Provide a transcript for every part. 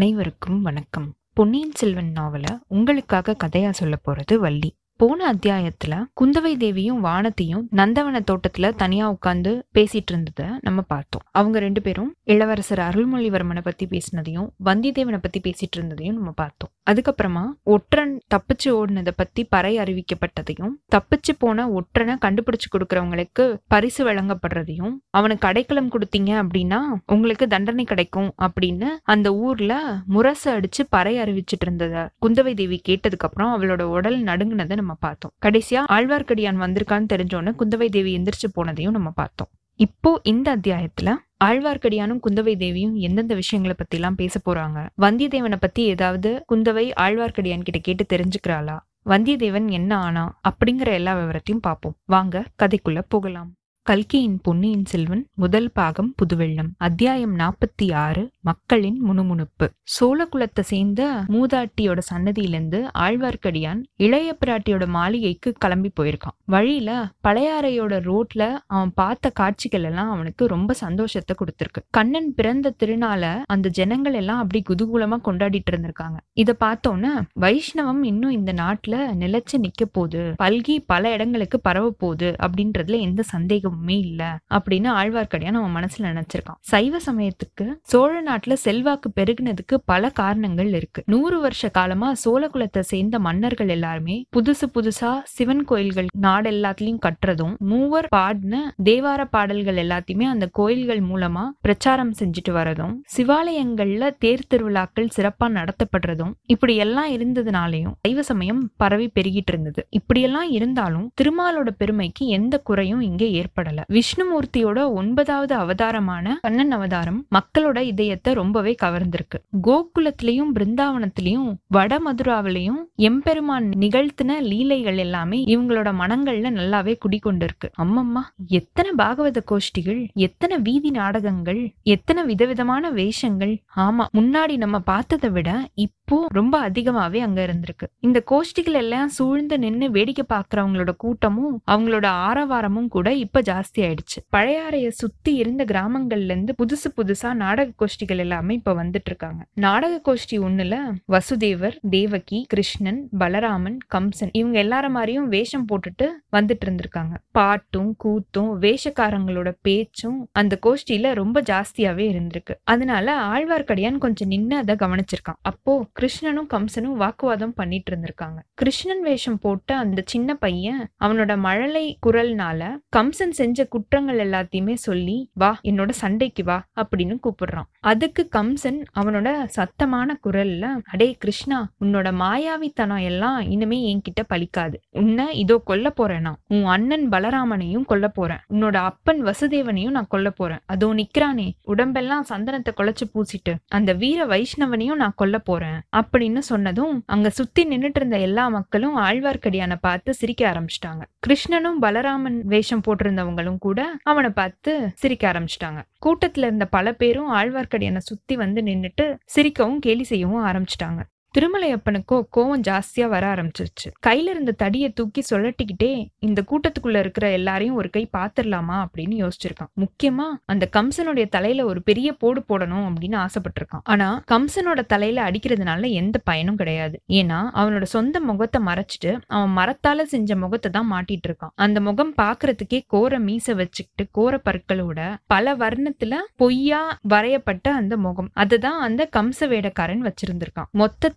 அனைவருக்கும் வணக்கம். பொன்னியின் செல்வன் நாவல உங்களுக்காக கதையா சொல்ல போறது வள்ளி. போன அத்தியாயத்துல குந்தவை தேவியும் வானத்தையும் நந்தவன தோட்டத்துல தனியா உட்காந்து பேசிட்டு இருந்ததை நம்ம பார்த்தோம். அவங்க ரெண்டு பேரும் இளவரசர் அருள்மொழிவர்மனை பத்தி பேசினதையும் வந்தியத்தேவனை பத்தி பேசிட்டு இருந்ததையும் நம்ம பார்த்தோம். அதுக்கப்புறமா ஒற்றன் தப்பிச்சு ஓடினதை பத்தி பறை அறிவிக்கப்பட்டதையும் தப்பிச்சு போன ஒற்றனை கண்டுபிடிச்சு கொடுக்கறவங்களுக்கு பரிசு வழங்கப்படுறதையும் அவனுக்கு அடைக்கலம் கொடுத்தீங்க அப்படின்னா உங்களுக்கு தண்டனை கிடைக்கும் அப்படின்னு அந்த ஊர்ல முரசு அடிச்சு பறை அறிவிச்சிட்டு இருந்தத குந்தவை தேவி கேட்டதுக்கு அப்புறம் அவளோட உடல் நடுங்கினதை நம்ம பார்த்தோம். கடைசியா ஆழ்வார்க்கடியான் வந்திருக்கான்னு தெரிஞ்சோன்னு குந்தவை தேவி எந்திரிச்சு போனதையும் நம்ம பார்த்தோம். இப்போ இந்த அத்தியாயத்துல ஆழ்வார்க்கடியானும் குந்தவை தேவியும் எந்தெந்த விஷயங்களை பத்தி எல்லாம் பேச போறாங்க? வந்தியத்தேவனை பத்தி ஏதாவது குந்தவை ஆழ்வார்க்கடியான் கிட்ட கேட்டு தெரிஞ்சுக்கிறாளா? வந்தியத்தேவன் என்ன ஆனா அப்படிங்கிற எல்லா விவரத்தையும் பார்ப்போம். வாங்க கதைக்குள்ள போகலாம். கல்கியின் பொன்னியின் செல்வன் முதல் பாகம் புதுவெள்ளம். அத்தியாயம் நாற்பத்தி ஆறு மக்களின் முணுமுணுப்பு. சோழகுலத்தை சேர்ந்த மூதாட்டியோட சன்னதியிலிருந்து ஆழ்வார்க்கடியான் இளைய பிராட்டியோட மாளிகைக்கு கிளம்பி போயிருக்கான். வழியில பழையாறையோட ரோட்ல அவன் பார்த்த காட்சிகள் எல்லாம் அவனுக்கு ரொம்ப சந்தோஷத்தை கொடுத்துருக்கு. கண்ணன் பிறந்த திருநாள அந்த ஜனங்கள் எல்லாம் அப்படி குதூகூலமா கொண்டாடிட்டு இருந்திருக்காங்க. இதை பார்த்தோன்னே வைஷ்ணவம் இன்னும் இந்த நாட்டுல நிலைச்சு நிக்க போகுது. பல்கி பல இடங்களுக்கு பரவ போகுது அப்படின்றதுல எந்த சந்தேகமுமே இல்ல அப்படின்னு ஆழ்வார்க்கடியான் அவன் மனசுல நினைச்சிருக்கான். சைவ சமயத்துக்கு சோழ தமிழ்நாட்டுல செல்வாக்கு பெருகினதுக்கு பல காரணங்கள் இருக்கு. நூறு வருஷ காலமா சோழகுலத்தை சேர்ந்த மன்னர்கள் எல்லாருமே புதுசு புதுசா சிவன் கோயில்கள் நாடு எல்லாத்துலயும் கட்டுறதும் மூவர் பாடின தேவார பாடல்கள் எல்லாத்தையுமே அந்த கோயில்கள் மூலமா பிரச்சாரம் செஞ்சுட்டு வரதும் சிவாலயங்கள்ல தேர் திருவிழாக்கள் சிறப்பா நடத்தப்படுறதும் இப்படி எல்லாம் இருந்ததுனாலையும் சைவ சமயம் பரவி பெருகிட்டு இருந்தது. இப்படியெல்லாம் இருந்தாலும் திருமாலோட பெருமைக்கு எந்த குறையும் இங்கே ஏற்படல. விஷ்ணுமூர்த்தியோட ஒன்பதாவது அவதாரமான கண்ணன் அவதாரம் மக்களோட இதயத்தை ரொம்பவே கவர்ந்திருக்கு. கோகுலத்திலையும் பிருந்தாவனத்திலையும் வட மதுராவிலையும் எம்பெருமான் நிகழ்த்தின லீலைகள் எல்லாமே இவங்களோட மனங்கள்ல நல்லாவே குடிக்கொண்டிருக்கு அம்மம்மா எத்தனை பாகவத கோஷ்டிகள் எத்தனை வீதி நாடகங்கள் எத்தனை விதவிதமான வேஷங்கள். ஆமா முன்னாடி நம்ம பார்த்ததை விட இப்போ ரொம்ப அதிகமாவே அங்க இருந்திருக்கு. இந்த கோஷ்டிகள் எல்லாம் சூழ்ந்து நின்னு வேடிக்கை பாக்குறவங்களோட கூட்டமும் அவங்களோட ஆரவாரமும் கூட இப்ப ஜாஸ்தி ஆயிடுச்சு. பழையாறைய சுத்தி இருந்த கிராமங்கள்ல இருந்து புதுசு புதுசா நாடக கோஷ்டிகள் எல்லாமே இப்ப வந்துட்டு இருக்காங்க நாடக கோஷ்டி ஒண்ணுல வசுதேவர் தேவகி கிருஷ்ணன் பலராமன் கம்சன் இவங்க எல்லார மாதிரியும் வேஷம் போட்டுட்டு வந்துட்டு இருந்திருக்காங்க பாட்டும் கூத்தும் வேஷக்காரங்களோட பேச்சும் அந்த கோஷ்டியில ரொம்ப ஜாஸ்தியாவே இருந்திருக்கு. அதனால ஆழ்வார்க்கடியான் கொஞ்சம் நின்று அதை கவனிச்சிருக்கான். அப்போ கிருஷ்ணனும் கம்சனும் வாக்குவாதம் பண்ணிட்டு இருந்திருக்காங்க கிருஷ்ணன் வேஷம் போட்ட அந்த சின்ன பையன் அவனோட மழலை குரல்னால கம்சன் செஞ்ச குற்றங்கள் எல்லாத்தையுமே சொல்லி வா என்னோட சண்டைக்கு வா அப்படின்னு கூப்பிடுறான். அதுக்கு கம்சன் அவனோட சத்தமான குரல்ல அடே கிருஷ்ணா உன்னோட மாயாவித்தனம் எல்லாம் இனிமே என்கிட்ட பலிக்காது. உன்னை இதோ கொல்ல போறேனா உன் அண்ணன் பலராமனையும் கொல்ல போறேன். உன்னோட அப்பன் வசுதேவனையும் நான் கொல்ல போறேன். அதோ நிக்கிறானே உடம்பெல்லாம் சந்தனத்தை குலைச்சு பூசிட்டு அந்த வீர வைஷ்ணவனையும் நான் கொல்ல போறேன் அப்படின்னு சொன்னதும் அங்க சுத்தி நின்னுட்டு இருந்த எல்லா மக்களும் ஆழ்வார்க்கடியான பார்த்து சிரிக்க ஆரம்பிச்சிட்டாங்க. கிருஷ்ணனும் பலராமன் வேஷம் போட்டிருந்தவங்களும் கூட அவனை பார்த்து சிரிக்க ஆரம்பிச்சிட்டாங்க. கூட்டத்துல இருந்த பல பேரும் ஆழ்வார்க்கடியனை சுத்தி வந்து நின்னுட்டு சிரிக்கவும் கேலி செய்யவும் ஆரம்பிச்சிட்டாங்க. திருமலையப்பனுக்கோ கோவம் ஜாஸ்தியா வர ஆரம்பிச்சிருச்சு. கையில இருந்த தடியை தூக்கி சொல்லட்டிக்கிட்டே இந்த கூட்டத்துக்குள்ள இருக்கிற எல்லாரையும் ஒரு கை பாத்திரலாமா அப்படின்னு யோசிச்சிருக்கான். முக்கியமா அந்த கம்சனுடைய தலையில ஒரு பெரிய போடு போடணும் அப்படின்னு ஆசைப்பட்டிருக்கான். ஆனா கம்சனோட தலையில அடிக்கிறதுனால எந்த பயனும் கிடையாது. ஏன்னா அவனோட சொந்த முகத்தை மறைச்சிட்டு அவன் மரத்தால செஞ்ச முகத்தை தான் மாட்டிட்டு இருக்கான் அந்த முகம் பாக்குறதுக்கே கோர மீச வச்சுக்கிட்டு கோர பற்களோட பல வர்ணத்துல பொய்யா வரையப்பட்ட அந்த முகம். அதுதான் அந்த கம்ச வேடக்காரன் வச்சிருந்திருக்கான்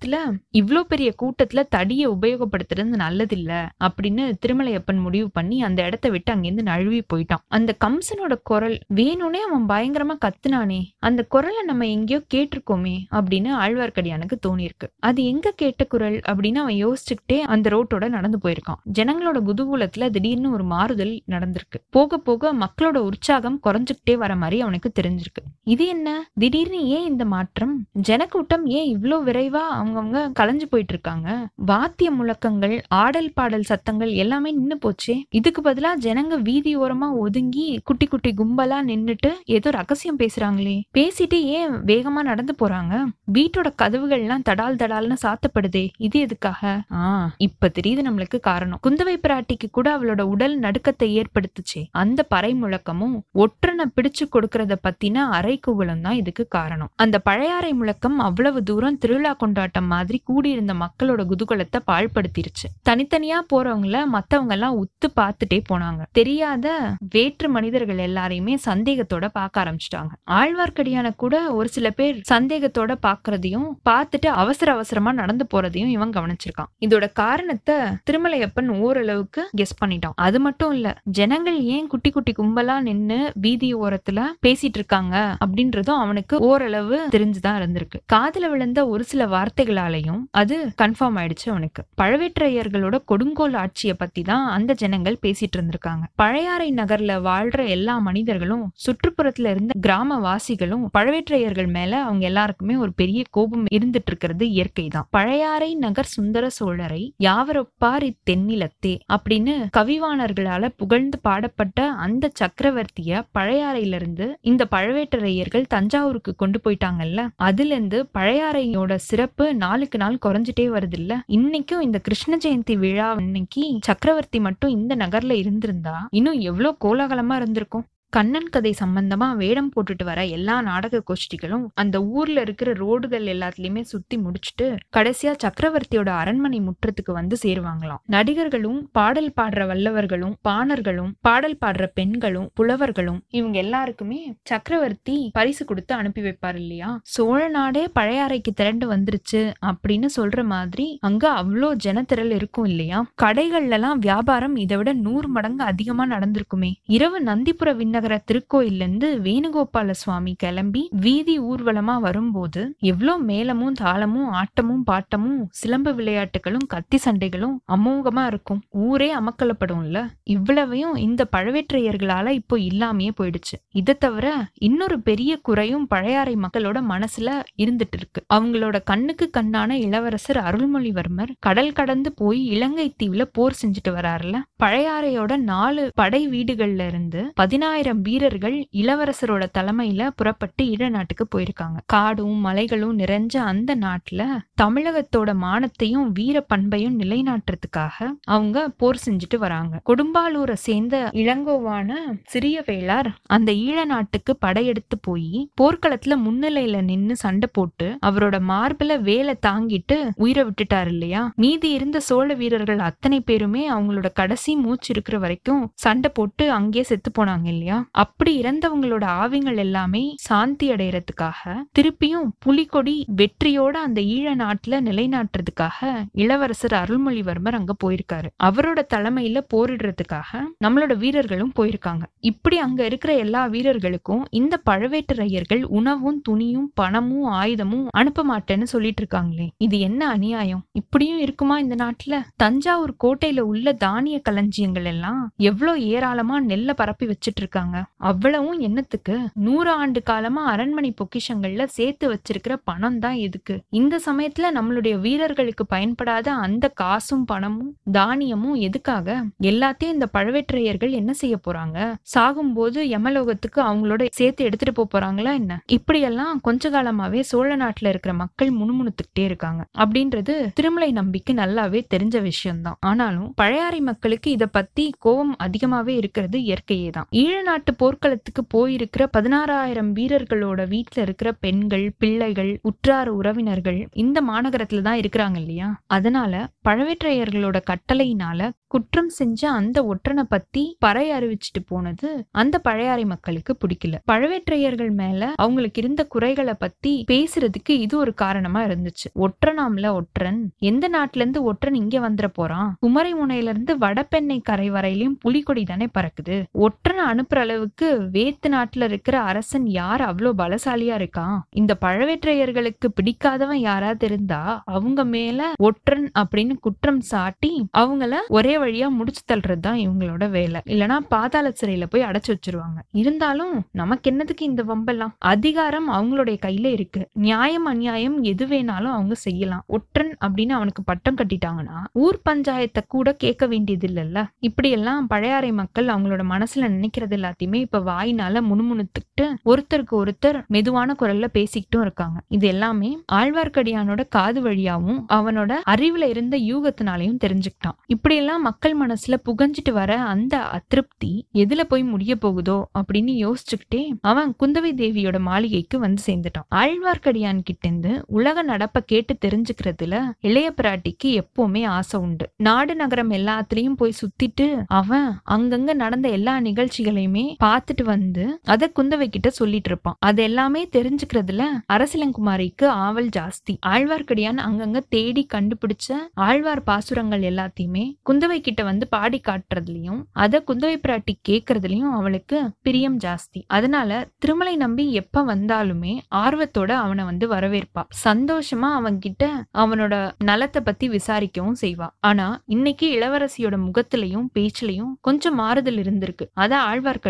மொத்தத்துல இவ்வளோ பெரிய கூட்டத்துல தடியை உபயோகப்படுத்துறது நல்லதில்ல அப்படின்னு திருமலையப்பன் முடிவு பண்ணி அந்த இடத்த விட்டு அங்கிருந்து நழுவி போயிட்டான். அந்த கம்சனோட குரல் வேணும்னே அவன் பயங்கரமா கத்துனானே அந்த குரலை நம்ம எங்கேயோ கேட்டிருக்கோமே அப்படின்னு ஆழ்வார்க்கடியானுக்கு தோணியிருக்கு. அது எங்க கேட்ட குரல் அப்படின்னு அவன் யோசிச்சுக்கிட்டே அந்த ரோட்டோட நடந்து போயிருக்கான். ஜனங்களோட குதூகூலத்துல திடீர்னு ஒரு மாறுதல் நடந்திருக்கு. போக போக மக்களோட உற்சாகம் குறைஞ்சுக்கிட்டே வர மாதிரி அவனுக்கு தெரிஞ்சிருக்கு. இது என்ன? திடீர்னு ஏன் இந்த மாற்றம்? ஜனக்கூட்டம் ஏன் இவ்ளோ விரைவா அவங்க அவங்கவங்க கலைஞ்சு போயிட்டு இருக்காங்க வாத்திய முழக்கங்கள் ஆடல் பாடல் சத்தங்கள் எல்லாமே நின்னு போச்சு. இதுக்கு பதிலா ஜனங்க வீதி ஓரமா ஒதுங்கி குட்டி குட்டி கும்பலா நின்னுட்டு ஏதோ ரகசியம் பேசுறாங்களே. பேசிட்டு ஏன் வேகமா நடந்து போறாங்க? வீட்டோட கதவுகள் எல்லாம் தடால் தடால்னு சாத்தப்படுதே. இது எதுக்காக? ஆ இப்ப தெரியுது நம்மளுக்கு காரணம். குந்தவை பிராட்டிக்கு கூட அவளோட உடல் நடுக்கத்தை ஏற்படுத்துச்சே. அந்த பறை முழக்கமும் ஒற்றனை பிடிச்சு கொடுக்கறத பத்தின அரைக்குவலம் தான் இதுக்கு காரணம். அந்த பழையாறை முழக்கம் அவ்வளவு தூரம் திருவிழா கொண்டாட்டம் மாதிரி கூடியிருந்த மக்களோட குதூகலத்தை பாழ்படுத்திருச்சு. தனித்தனியா போறவங்கள மத்தவங்க எல்லாம் உத்து பார்த்துட்டே போனாங்க. தெரியாத வேற்று மனிதர்கள் எல்லாரையுமே சந்தேகத்தோட பார்க்க ஆரம்பிச்சிட்டாங்க. ஆழ்வார்க்கடியான கூட ஒரு சில பேர் சந்தேகத்தோட பாக்குறதையும் பார்த்துட்டு அவசர அவசரமா நடந்து போறதையும் இவன் கவனிச்சிருக்கான். இதோட காரணத்தை திருமலையப்பன் ஓரளவுக்கு கெஸ் பண்ணிட்டான். அது மட்டும் இல்ல ஜனங்கள் ஏன் குட்டி குட்டி கும்பலா நின்னு வீதி ஓரத்துல பேசிட்டு இருக்காங்க அப்படின்றதும் அவனுக்கு ஓரளவு தெரிஞ்சுதான் இருந்திருக்கு. காதல விழுந்த ஒரு சில வார்த்தைகள் வார்த்தைகளாலையும் அது கன்ஃபார்ம் ஆயிடுச்சு அவனுக்கு பழவேற்றையர்களோட கொடுங்கோல் ஆட்சியை பத்தி தான் அந்த ஜனங்கள் பேசிட்டு இருந்திருக்காங்க. பழையாறை நகர்ல வாழ்ற எல்லா மனிதர்களும் சுற்றுப்புறத்துல இருந்த கிராம வாசிகளும் பழவேற்றையர்கள் மேல அவங்க எல்லாருக்குமே ஒரு பெரிய கோபம் இருந்துட்டு இருக்கிறது இயற்கை தான் பழையாறை நகர் சுந்தர சோழரை யாவரொப்பார் இத்தென்னிலத்தே அப்படின்னு கவிவாணர்களால புகழ்ந்து பாடப்பட்ட அந்த சக்கரவர்த்திய பழையாறையில இருந்து இந்த பழவேட்டரையர்கள் தஞ்சாவூருக்கு கொண்டு போயிட்டாங்கல்ல? அதுல இருந்து பழையாறையோட சிறப்பு நாளுக்கு நாள் குறைஞ்சிட்டே வருது இல்ல இன்னைக்கும் இந்த கிருஷ்ண ஜெயந்தி விழா அன்னைக்கு சக்கரவர்த்தி மட்டும் இந்த நகர்ல இருந்திருந்தா இன்னும் எவ்வளவு கோலாகலமா இருந்திருக்கும். கண்ணன் கதை சம்பந்தமா வேடம் போட்டுட்டு வர எல்லா நாடக கோஷ்டிகளும் அந்த ஊர்ல இருக்கிற ரோடுகள் எல்லாத்துலயுமே சுத்தி முடிச்சுட்டு கடைசியா சக்கரவர்த்தியோட அரண்மனை முற்றத்துக்கு வந்து சேருவாங்களாம். நடிகர்களும் பாடல் பாடுற வல்லவர்களும் பாணர்களும் பாடல் பாடுற பெண்களும் புலவர்களும் இவங்க எல்லாருக்குமே சக்கரவர்த்தி பரிசு கொடுத்து அனுப்பி வைப்பார் இல்லையா? சோழ நாடே பழையாறைக்கு திரண்டு வந்துருச்சு அப்படின்னு சொல்ற மாதிரி அங்க அவ்வளோ ஜனத்திரல் இருக்கும் இல்லையா? கடைகள்ல எல்லாம் வியாபாரம் இதை விட நூறு மடங்கு அதிகமா நடந்திருக்குமே. இரவு நந்திபுர விண்ணகர நகர இருந்து வேணுகோபால சுவாமி கிளம்பி வீதி ஊர்வலமா வரும்போது எவ்வளோ மேளமும் தாளமும் ஆட்டமும் பாட்டமும் சிலம்பு விளையாட்டுகளும் கத்தி சண்டைகளும் அமோகமா இருக்கும். ஊரே அமக்கலப்படும்ல. இவ்வளவையும் இந்த பழவேற்றையர்களால இப்போ இல்லாமையே போயிடுச்சு. இதை தவிர இன்னொரு பெரிய குறையும் பழையாறை மக்களோட மனசுல இருந்துட்டு இருக்கு அவங்களோட கண்ணுக்கு கண்ணான இளவரசர் அருள்மொழிவர்மர் கடல் கடந்து போய் இலங்கை தீவுல போர் செஞ்சுட்டு வராருல பழையாறையோட நாலு படை வீடுகள்ல இருந்து பதினாயிரம் வீரர்கள் இளவரசரோட தலைமையில புறப்பட்டு ஈழ நாட்டுக்கு போயிருக்காங்க. காடும் மலைகளும் நிறைஞ்ச அந்த நாட்டுல தமிழகத்தோட மானத்தையும் வீர பண்பையும் நிலைநாட்டுறதுக்காக அவங்க போர் செஞ்சுட்டு வராங்க. கொடும்பாலூரை சேர்ந்த இளங்கோவான சிறிய வேளார் அந்த ஈழ நாட்டுக்கு படையெடுத்து போய் போர்க்களத்துல முன்னிலையில நின்னு சண்டை போட்டு அவரோட மார்பில வேலை தாங்கிட்டு உயிரை விட்டுட்டாரு இல்லையா? மீதி இருந்த சோழ வீரர்கள் அத்தனை பேருமே அவங்களோட கடைசி மூச்சு இருக்கிற வரைக்கும் சண்டை போட்டு அங்கேயே செத்து போனாங்க இல்லையா? அப்படி இறந்தவங்களோட ஆவிங்கள் எல்லாமே சாந்தி அடையறதுக்காக திருப்பியும் புலிகொடி வெற்றியோட அந்த ஈழ நாட்டுல நிலைநாட்டுறதுக்காக இளவரசர் அருள்மொழிவர்மர் அங்க போயிருக்காரு. அவரோட தலைமையில போரிடுறதுக்காக நம்மளோட வீரர்களும் போயிருக்காங்க. இப்படி அங்க இருக்கிற எல்லா வீரர்களுக்கும் இந்த பழவேட்டரையர்கள் உணவும் துணியும் பணமும் ஆயுதமும் அனுப்ப மாட்டேன்னு சொல்லிட்டு இருக்காங்களே இது என்ன அநியாயம்? இப்படியும் இருக்குமா இந்த நாட்டுல? தஞ்சாவூர் கோட்டையில உள்ள தானிய களஞ்சியங்கள் எல்லாம் எவ்வளவு ஏராளமா நெல்ல பரப்பி வச்சிட்டு இருக்காங்க. அவ்வளவும் என்னத்துக்கு? நூறு ஆண்டு காலமா அரண்மனை பொக்கிஷங்கள்ல சேர்த்து வச்சிருக்கிற பணம் தான் எதுக்கு? இந்த சமயத்துல நம்மளுடைய வீரர்களுக்கு பயன்படாத அந்த காசும் பணமும் தானியமும் எதுக்காக? எல்லாத்தையும் இந்த பழவேற்றையர்கள் என்ன செய்ய போறாங்க? சாகும்போது யமலோகத்துக்கு அவங்களோட சேர்த்து எடுத்துட்டு போக போறாங்களா என்ன? இப்படியெல்லாம் கொஞ்ச காலமாவே சோழ நாட்டுல இருக்கிற மக்கள் முணுமுணுத்துக்கிட்டே இருக்காங்க. அப்படின்றது திருமலை நம்பிக்கு நல்லாவே தெரிஞ்ச விஷயம்தான். ஆனாலும் பழையாறை மக்களுக்கு இத பத்தி கோபம் அதிகமாவே இருக்கிறது இயற்கையே தான் ஈழ நாட்டு போர்க்களத்துக்கு போயிருக்கிற பதினாறாயிரம் வீரர்களோட வீட்டுல இருக்கிற பெண்கள் பிள்ளைகள் உற்றார் உறவினர்கள் இந்த மாநகரத்துல தான் இருக்கிறாங்க இல்லையா? அதனால பழவேற்றையர்களோட கட்டளையினால குற்றம் செஞ்ச அந்த ஒற்றனை பத்தி பறை அறிவிச்சிட்டு போனது அந்த பழையாறை மக்களுக்கு பிடிக்கல. பழவேற்றையர்கள் மேல அவங்களுக்கு இருந்த குறைகளை பத்தி பேசுறதுக்கு இது ஒரு காரணமா இருந்துச்சு. ஒற்றனாம்ல ஒற்றன் எந்த நாட்டுல இருந்து ஒற்றன் இங்க வந்துட போறான்? குமரி முனையில இருந்து வடபெண்ணை கரை வரையிலும் புலிகொடி தானே பறக்குது? ஒற்றனை அனுப்புற அளவுக்கு வேத்து நாட்டுல இருக்கிற அரசன் யார்? அவ்வளோ பலசாலியா இருக்கான். இந்த பழவேற்றையர்களுக்கு பிடிக்காதவன் யாராவது இருந்தா அவங்க மேல ஒற்றன் அப்படின்னு குற்றம் சாட்டி அவங்கள ஒரே வழியா முடிச்சு தள்ளுறதுதான் இவங்களோட வேலை. இல்லனா பாதாள சிறையில போய் அடைச்சு வச்சிருவாங்க. இருந்தாலும் நமக்கு என்னதுக்கு இந்த வம்பெல்லாம்? அதிகாரம் அவங்களுடைய கையில இருக்கு. நியாயம் அநியாயம் எது வேணாலும் அவங்க செய்யலாம். ஒற்றன் அப்படின்னு அவனுக்கு பட்டம் கட்டிட்டாங்கன்னா ஊர் பஞ்சாயத்தை கூட கேட்க வேண்டியது இல்லைல்ல இப்படி எல்லாம் பழையாறை மக்கள் அவங்களோட மனசுல நினைக்கிறது எல்லாத்தையுமே இப்ப வாயினால முணுமுணுத்துக்கிட்டு ஒருத்தருக்கு ஒருத்தர் மெதுவான குரல்ல பேசிக்கிட்டும் இருக்காங்க. இது எல்லாமே ஆழ்வார்க்கடியானோட காது வழியாவும் அவனோட அறிவுல இருந்த யூகத்தினாலையும் தெரிஞ்சுக்கிட்டான். இப்படி எல்லாம் மக்கள் மனசுல புகஞ்சிட்டு வர அந்த அதிருப்தி எதுல போய் முடிய போகுதோ அப்படின்னு யோசிச்சுக்கிட்டே அவன் குந்தவை தேவியோட மாளிகைக்கு வந்து சேர்ந்துட்டான். ஆழ்வார்க்கடியான் கிட்ட இருந்து உலக நடப்ப கேட்டு தெரிஞ்சுக்கிறதுல இளைய பிராட்டிக்கு எப்பவுமே ஆசை உண்டு. நாடு நகரம் எல்லாத்துலயும் போய் சுத்திட்டு அவன் அங்கங்க நடந்த எல்லா நிகழ்ச்சிகளையுமே பார்த்துட்டு வந்து அதை குந்தவை கிட்ட சொல்லிட்டு இருப்பான். அது எல்லாமே தெரிஞ்சுக்கிறதுல அரசிலங்குமாரிக்கு ஆவல் ஜாஸ்தி. ஆழ்வார்க்கடியான் அங்கங்க தேடி கண்டுபிடிச்ச ஆழ்வார் பாசுரங்கள் எல்லாத்தையுமே குந்தவை கிட்ட வந்து பாடி காட்டுறதுலயும் அதை குந்தவை பிராட்டி கேட்கறதுலயும் அவளுக்கு பிரியம் ஜாஸ்தி. அதனால திருமலை நம்பி எப்ப வந்தாலுமே ஆர்வத்தோட அவனை வந்து வரவேற்பா. சந்தோஷமா அவன்கிட்ட அவனோட நலத்தை பத்தி விசாரிக்கவும் செய்வா. ஆனா இன்னைக்கு இளவரசியோட முகத்திலையும் பேச்சிலையும் கொஞ்சம் மாறுதல் இருந்திருக்கு. அத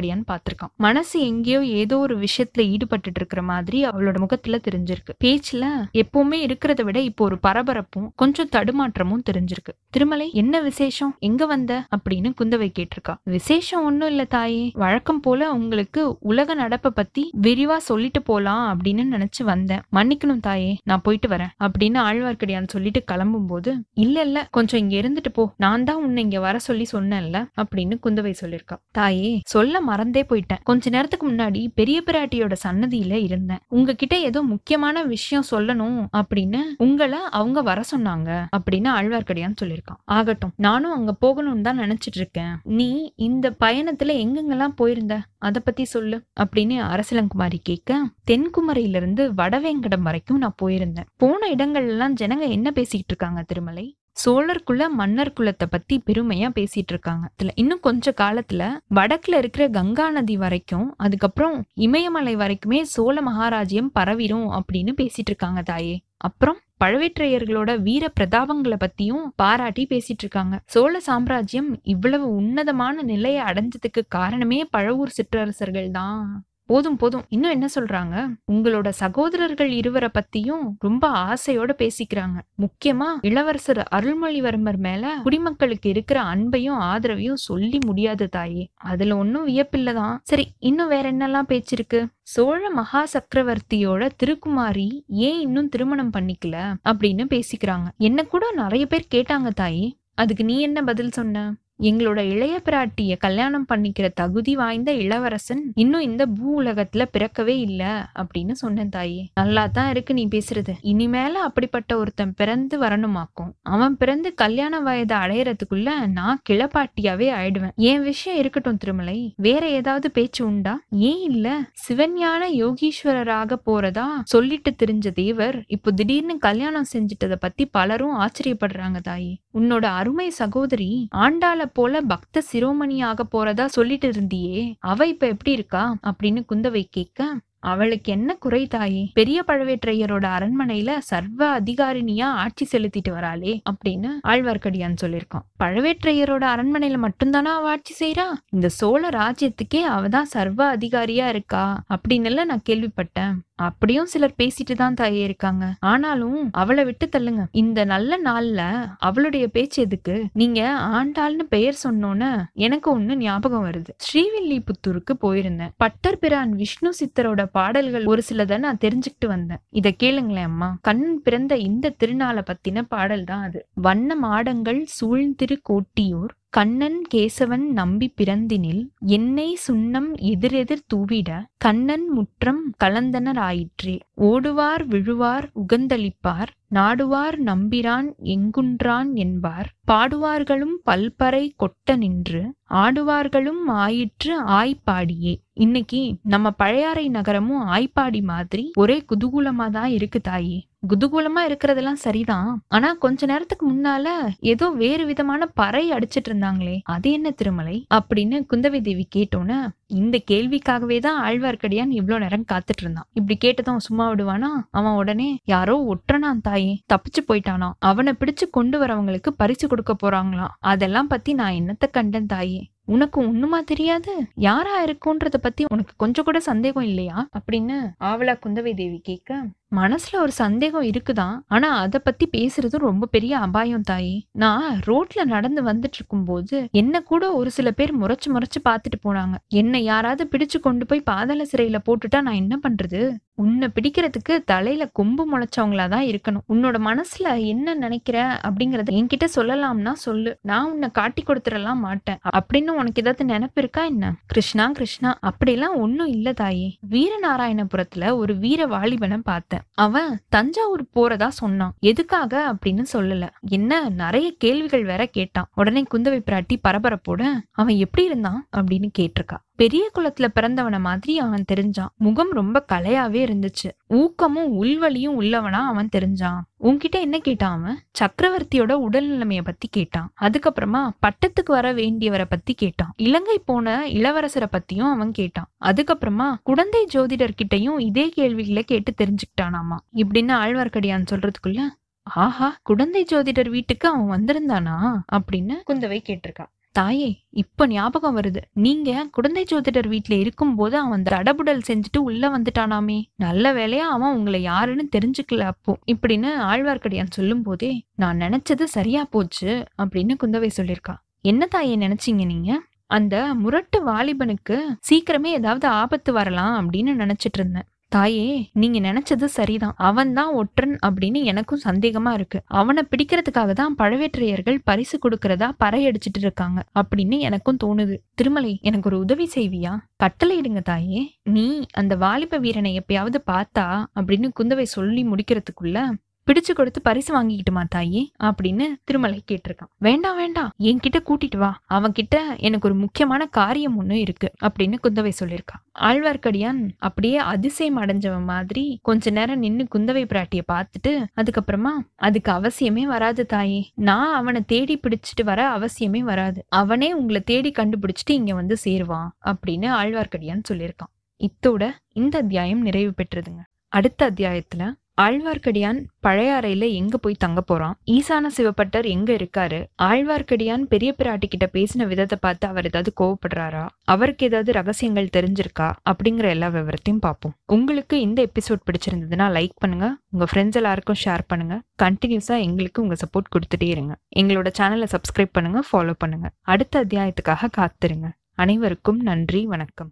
ஆழ்வார்க்கடியான் பார்த்திருக்கான். மனசு எங்கேயோ ஏதோ ஒரு விஷயத்துல ஈடுபட்டுட்டு இருக்கிற மாதிரி அவளோட முகத்துல தெரிஞ்சிருக்கு. பேச்சுல எப்பவுமே இருக்கிறத விட இப்போ ஒரு பரபரப்பும் கொஞ்சம் தடுமாற்றமும் தெரிஞ்சிருக்கு. திருமலை என்ன விசேஷம்? எங்க வந்த? அப்படின்னு குந்தவை கேட்டிருக்கா. விசேஷம் ஒண்ணும் இல்ல தாயே. வழக்கம் போல உங்களுக்கு உலக நடப்பை பத்தி விரிவா சொல்லிட்டு போலாம் அப்படின்னு நினைச்சு வந்தேன். மன்னிக்கணும் தாயே. நான் போயிட்டு வரேன் அப்படின்னு ஆழ்வார்க்கடியான் சொல்லிட்டு கிளம்பும் போது இல்ல இல்ல. கொஞ்சம் இங்க இருந்துட்டு போ. நான் தான் உன்னை இங்க வர சொல்லி சொன்னேன்ல அப்படின்னு குந்தவை சொல்லிருக்கா. தாயே சொல்ல மறந்தே போயிட்டேன். கொஞ்ச நேரத்துக்கு முன்னாடி பெரிய பிராட்டியோட சன்னதியில இருந்தேன். உங்ககிட்ட ஏதோ முக்கியமான விஷயம் சொல்லணும் அப்படின்னு உங்களை அவங்க வர சொன்னாங்க அப்படின்னு ஆழ்வார்க்கடியான் சொல்லியிருக்கான். ஆகட்டும் நானும் அங்க போகணும்னு தான் நினைச்சிட்டு இருக்கேன் நீ இந்த பயணத்துல எங்கெங்கெல்லாம் போயிருந்த? அத பத்தி சொல்லு அப்படின்னு அரசலங்குமாரி கேட்க தென்குமரியில இருந்து வடவேங்கடம் வரைக்கும் நான் போயிருந்தேன். போன இடங்கள்லாம் ஜனங்க என்ன பேசிக்கிட்டு இருக்காங்க திருமலை? சோழர் குல மன்னர் குலத்தை பத்தி பெருமையா பேசிட்டு இருக்காங்க இதுல இன்னும் கொஞ்ச காலத்துல வடக்குல இருக்கிற கங்கா நதி வரைக்கும் அதுக்கப்புறம் இமயமலை வரைக்குமே சோழ மகாராஜ்யம் பரவிடும் அப்படின்னு பேசிட்டு இருக்காங்க தாயே. அப்புறம் பழவேற்றையர்களோட வீர பிரதாபங்களை பத்தியும் பாராட்டி பேசிட்டு இருக்காங்க சோழ சாம்ராஜ்யம் இவ்வளவு உன்னதமான நிலையை அடைஞ்சதுக்கு காரணமே பழவூர் சிற்றரசர்கள் தான் போதும் போதும். இன்னும் என்ன சொல்றாங்க? உங்களோட சகோதரர்கள் இருவரை பத்தியும் ரொம்ப ஆசையோட பேசிக்கிறாங்க. முக்கியமா இளவரசர் அருள்மொழிவர்மர் மேல குடிமக்களுக்கு இருக்கிற அன்பையும் ஆதரவையும் சொல்லி முடியாது தாயே. அதுல ஒன்னும் வியப்பில்லதான் சரி இன்னும் வேற என்னெல்லாம் பேச்சிருக்கு? சோழ மகா சக்கரவர்த்தியோட திருக்குமாரி ஏன் இன்னும் திருமணம் பண்ணிக்கல? அப்படின்னு பேசிக்கிறாங்க. என்ன கூட நிறைய பேர் கேட்டாங்க தாயே. அதுக்கு நீ என்ன பதில் சொன்ன? எங்களோட இளைய பிராட்டிய கல்யாணம் பண்ணிக்கிற தகுதி வாய்ந்த இளவரசன் இன்னும் இந்த பூ உலகத்துல பிறக்கவே இல்ல அப்படின்னு சொன்னேன் தாயே. நல்லா தான் இருக்கு நீ பேசுறது. இனிமேல அப்படிப்பட்ட ஒருத்தன் பிறந்து வரணுமாக்கும். அவன் பிறந்து கல்யாண வயதை அடையறதுக்குள்ள நான் கிளப்பாட்டியாவே ஆயிடுவேன். என் விஷயம் இருக்கட்டும் திருமலை. வேற ஏதாவது பேச்சு உண்டா? ஏன் இல்ல? சிவஞான யோகீஸ்வரராக போறதா சொல்லிட்டு தெரிஞ்ச தேவர் இப்போ திடீர்னு கல்யாணம் செஞ்சிட்டத பத்தி பலரும் ஆச்சரியப்படுறாங்க தாயே. உன்னோட அருமை சகோதரி ஆண்டாள போல பக்த சிரோமணியாக போறதா சொல்லிட்டு இருந்தியே அவ இப்ப எப்படி இருக்கா? அப்படின்னு குந்தவை கேட்க அவளுக்கு என்ன குறை தாயே? பெரிய பழவேற்றையரோட அரண்மனையில சர்வ அதிகாரினியா ஆட்சி செலுத்திட்டு வராளே அப்படின்னு ஆழ்வார்க்கடியான் சொல்லியிருக்கான். பழவேற்றையரோட அரண்மனையில மட்டும்தானா அவ ஆட்சி செய்யறா இந்த சோழ ராஜ்யத்துக்கே அவதான் சர்வ அதிகாரியா இருக்கா? அப்படின்னு நான் கேள்விப்பட்டேன். அப்படியும் சிலர் பேசிட்டு தான் தாயே இருக்காங்க. ஆனாலும் அவளை விட்டு தள்ளுங்க. இந்த நல்ல நாள்ல அவளுடைய பேச்சு எதுக்கு? நீங்க ஆண்டாள்னு பெயர் சொன்னோன்னு எனக்கு ஒண்ணு ஞாபகம் வருது. ஸ்ரீவில்லிபுத்தூருக்கு போயிருந்தேன். பட்டர் பிரான் விஷ்ணு சித்தரோட பாடல்கள் ஒரு சிலதை நான் தெரிஞ்சுக்கிட்டு வந்தேன். இத கேளுங்களேன் அம்மா. கண் பிறந்த இந்த திருநாளை பத்தின பாடல் தான் அது. வண்ண மாடங்கள் சூழ்ந்திரு கோட்டியூர் கண்ணன் கேசவன் நம்பி பிறந்தினில் என்னை சுண்ணம் எதிரெதிர் தூவிட கண்ணன் முற்றம் கலந்தனராயிற்றே. ஓடுவார் விழுவார் உகந்தளிப்பார் நாடுவார் நம்பிரான் எங்குன்றான் என்பார். பாடுவார்களும் பல்பறை கொட்ட நின்று ஆடுவார்களும் ஆயிற்று ஆய்ப்பாடியே. இன்னைக்கு நம்ம பழையாறை நகரமும் ஆய்ப்பாடி மாதிரி ஒரே குதூகூலமா தான் இருக்கு தாயே. குதூகூலமா இருக்கிறதெல்லாம் சரிதான். ஆனா கொஞ்ச நேரத்துக்கு முன்னால ஏதோ வேறு விதமான பறை அடிச்சிட்டு இருந்தாங்களே அது என்ன திருமலை? அப்படின்னு குந்தவை தேவி கேட்டோன்னு இந்த கேள்விக்காகவே தான் ஆழ்வார்க்கடியான் இவ்வளவு நேரம் காத்துட்டு இருந்தான் இப்படி கேட்டதும் சும்மா விடுவானா? அவன் உடனே யாரோ ஒற்றனான் தாயே தப்பிச்சு போயிட்டானா? அவனை பிடிச்சு கொண்டு வரவங்களுக்கு பரிசு கொடுக்க போறாங்களாம் அதெல்லாம் பத்தி நான் என்னத்த கண்டேன் தாயே? உனக்கு ஒண்ணுமா தெரியாது? யாரா இருக்கும்ன்றத பத்தி உனக்கு கொஞ்சம் கூட சந்தேகம் இல்லையா? அப்படின்னு ஆவலா குந்தவை தேவி கேட்க மனசுல ஒரு சந்தேகம் இருக்குதான் ஆனா அத பத்தி பேசுறது ரொம்ப பெரிய அபாயம் தாயே. நான் ரோட்ல நடந்து வந்துட்டு இருக்கும்போது என்ன கூட ஒரு சில பேர் முறைச்சு முறைச்சு பார்த்துட்டு போனாங்க. என்ன யாராவது பிடிச்சு கொண்டு போய் பாதாள சிறையில போட்டுட்டா நான் என்ன பண்றது? உன்னை பிடிக்கிறதுக்கு தலையில கொம்பு முளைச்சவங்களா தான் இருக்கணும். உன்னோட மனசுல என்ன நினைக்கிற அப்படிங்கறத என்கிட்ட சொல்லலாம்னா சொல்லு. நான் உன்னை காட்டி கொடுத்துடலாம் மாட்டேன். அப்படின்னு உனக்கு ஏதாவது நினைப்பு இருக்கா என்ன? கிருஷ்ணா கிருஷ்ணா அப்படிலாம் ஒன்னும் இல்ல தாயே. வீரநாராயணபுரத்துல ஒரு வீர வாலிபனை பார்த்தேன். அவன் தஞ்சாவூர் போறதா சொன்னான். எதுக்காக அப்படின்னு சொல்லல. என்ன நிறைய கேள்விகள் வேற கேட்டான். உடனே குந்தவை பிராட்டி பரபரப்போட அவன் எப்படி இருந்தான்? அப்படின்னு கேட்டிருக்கா. பெரிய குளத்துல பிறந்தவன மாதிரி அவன் தெரிஞ்சான். முகம் ரொம்ப கலையாவே இருந்துச்சு. ஊக்கமும் உள்வலியும் உள்ளவனா அவன் தெரிஞ்சான். உன்கிட்ட என்ன கேட்டான் அவன்? சக்கரவர்த்தியோட உடல் நிலைமைய பத்தி கேட்டான். அதுக்கப்புறமா பட்டத்துக்கு வர வேண்டியவரை பத்தி கேட்டான். இலங்கை போன இளவரசரை பத்தியும் அவன் கேட்டான். அதுக்கப்புறமா குடந்தை ஜோதிடர் கிட்டயும் இதே கேள்விகளை கேட்டு தெரிஞ்சுக்கிட்டானாமா? இப்படின்னு ஆழ்வார்க்கடியான் சொல்றதுக்குள்ள ஆஹா குடந்தை ஜோதிடர் வீட்டுக்கு அவன் வந்திருந்தானா? அப்படின்னு குந்தவை கேட்டிருக்கான் தாயே இப்ப ஞாபகம் வருது. நீங்க குழந்தை ஜோதிடர் இருக்கும் இருக்கும்போது அவன் தடபுடல் செஞ்சுட்டு உள்ள வந்துட்டானாமே. நல்ல வேலையா அவன் உங்களை யாருன்னு தெரிஞ்சுக்கல அப்போ. இப்படின்னு ஆழ்வார்க்கடியான் சொல்லும் போதே நான் நினைச்சது சரியா போச்சு அப்படின்னு குந்தவை சொல்லியிருக்கா. என்ன தாயே நினைச்சீங்க நீங்க? அந்த முரட்டு வாலிபனுக்கு சீக்கிரமே ஏதாவது ஆபத்து வரலாம் அப்படின்னு நினைச்சிட்டு இருந்தேன். தாயே நீங்க நினைச்சது சரிதான். அவன் தான் ஒற்றன் அப்படின்னு எனக்கும் சந்தேகமா இருக்கு. அவனை பிடிக்கிறதுக்காக தான் பழவேற்றையர்கள் பரிசு கொடுக்கறதா பறையடிச்சிட்டு இருக்காங்க அப்படின்னு எனக்கும் தோணுது. திருமலை எனக்கு ஒரு உதவி செய்வியா? கட்டளையிடுங்க தாயே. நீ அந்த வாலிப வீரனை எப்பயாவது பார்த்தா அப்படின்னு குந்தவை சொல்லி முடிக்கிறதுக்குள்ள பிடிச்சு கொடுத்து பரிசு வாங்கிக்கிட்டுமா தாயே? அப்படின்னு திருமலை கேட்டிருக்கான். வேண்டாம் வேண்டாம். என்கிட்ட கூட்டிட்டு வா. அவன் கிட்ட எனக்கு ஒரு முக்கியமான காரியம் ஒண்ணு இருக்கு அப்படின்னு குந்தவை சொல்லியிருக்கான் ஆழ்வார்க்கடியான் அப்படியே அதிசயம் அடைஞ்சவன் மாதிரி கொஞ்ச நேரம் நின்னு குந்தவை பிராட்டிய பார்த்துட்டு அதுக்கப்புறமா அதுக்கு அவசியமே வராது தாயே. நான் அவனை தேடி பிடிச்சிட்டு வர அவசியமே வராது. அவனே உங்களை தேடி கண்டுபிடிச்சிட்டு இங்க வந்து சேருவான் அப்படின்னு ஆழ்வார்க்கடியான் சொல்லியிருக்கான். இத்தோட இந்த அத்தியாயம் நிறைவு பெற்றதுங்க. அடுத்த அத்தியாயத்துல ஆழ்வார்க்கடியான் பழையாறையில எங்க போய் தங்க போறான்? ஈசான சிவப்பட்டர் எங்க இருக்காரு? ஆழ்வார்க்கடியான் பெரிய பிராட்டி கிட்ட பேசின விதத்தை பார்த்து அவர் ஏதாவது கோவப்படுறாரா? அவருக்கு ஏதாவது ரகசியங்கள் தெரிஞ்சிருக்கா? அப்படிங்கிற எல்லா விவரத்தையும் பார்ப்போம். உங்களுக்கு இந்த எபிசோட் பிடிச்சிருந்ததுன்னா லைக் பண்ணுங்க. உங்க ஃப்ரெண்ட்ஸ் எல்லாருக்கும் ஷேர் பண்ணுங்க. கண்டினியூஸா எங்களுக்கு உங்க சப்போர்ட் கொடுத்துட்டே இருங்க. எங்களோட சேனலை சப்ஸ்கிரைப் பண்ணுங்க ஃபாலோ பண்ணுங்க. அடுத்த அத்தியாயத்துக்காக காத்திருங்க. அனைவருக்கும் நன்றி வணக்கம்.